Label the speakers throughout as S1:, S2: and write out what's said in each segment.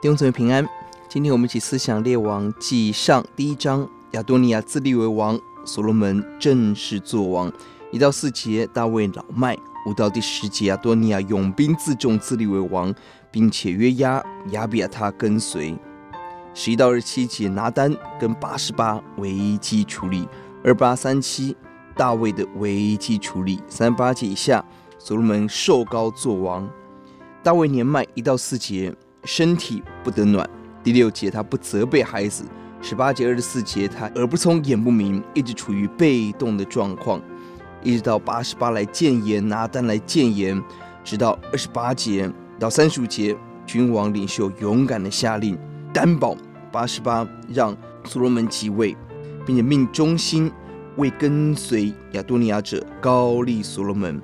S1: 弟兄姊妹平安，今天我们一起思想列王记上第一章。亚多尼亚自立为王，所罗门正式作王。一到四节，大卫老迈；五到第十节，亚多尼亚拥兵自重，自立为王，并且约押、亚比亚他跟随。十一到二十七节，拿单跟八十八危机处理；二八三七，大卫的危机处理；三八节以下，所罗门受膏作王。大卫年迈，一到四节，身体不得暖；第六节，他不责备孩子。十八节、二十四节，他耳不聪、眼不明，一直处于被动的状况，一直到八十八来谏言，拿单来谏言，直到二十八节到三十五节，君王领袖勇敢的下令担保八十八让所罗门即位，并且命忠心为跟随亚多尼亚者高立所罗门。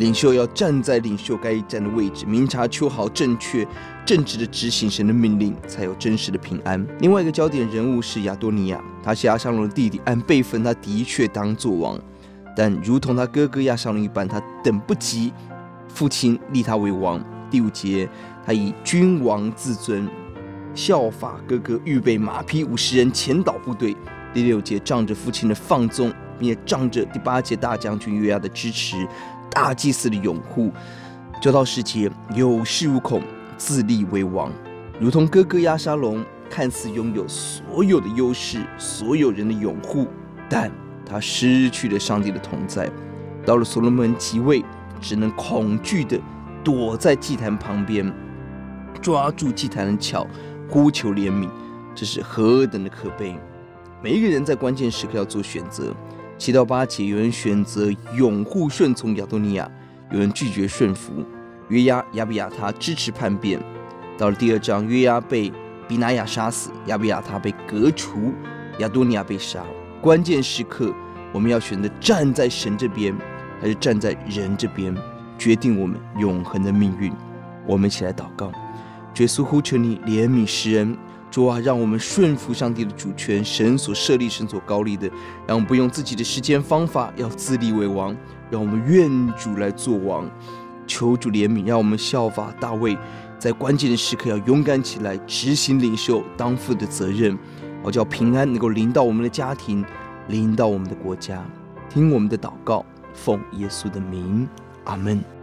S1: 领袖要站在领袖该站的位置，明察秋毫，正确正直的执行神的命令，才有真实的平安。另外一个焦点人物是亚多尼亚，他是亚沙龙的弟弟，按辈分他的确当做王，但如同他哥哥亚沙龙一般，他等不及父亲立他为王。第五节，他以君王自尊，效法哥哥，预备马匹五十人前导部队。第六节，仗着父亲的放纵，并且仗着第八节大将军约押的支持。大祭司的拥护，九到十节有恃无恐，自立为王，如同哥哥亚沙龙，看似拥有所有的优势，所有人的拥护，但他失去了上帝的同在。到了所罗门即位，只能恐惧地躲在祭坛旁边，抓住祭坛的巧，呼求怜悯。这是何等的可悲！每一个人在关键时刻要做选择。七到八节，有人选择拥护顺从亚多尼亚，有人拒绝顺服。约押、亚比亚他支持叛变。到了第二章，约押被比拿雅杀死，亚比亚他被革除，亚多尼亚被杀。关键时刻，我们要选择站在神这边，还是站在人这边，决定我们永恒的命运。我们一起来祷告：耶稣，呼求你怜悯世人。主啊，让我们顺服上帝的主权，神所设立、神所高立的，让我们不用自己的时间方法，要自立为王。让我们愿主来做王，求主怜悯，让我们效法大卫，在关键的时刻要勇敢起来，执行领袖当负的责任，好叫平安能够临到我们的家庭，临到我们的国家。听我们的祷告，奉耶稣的名，阿门。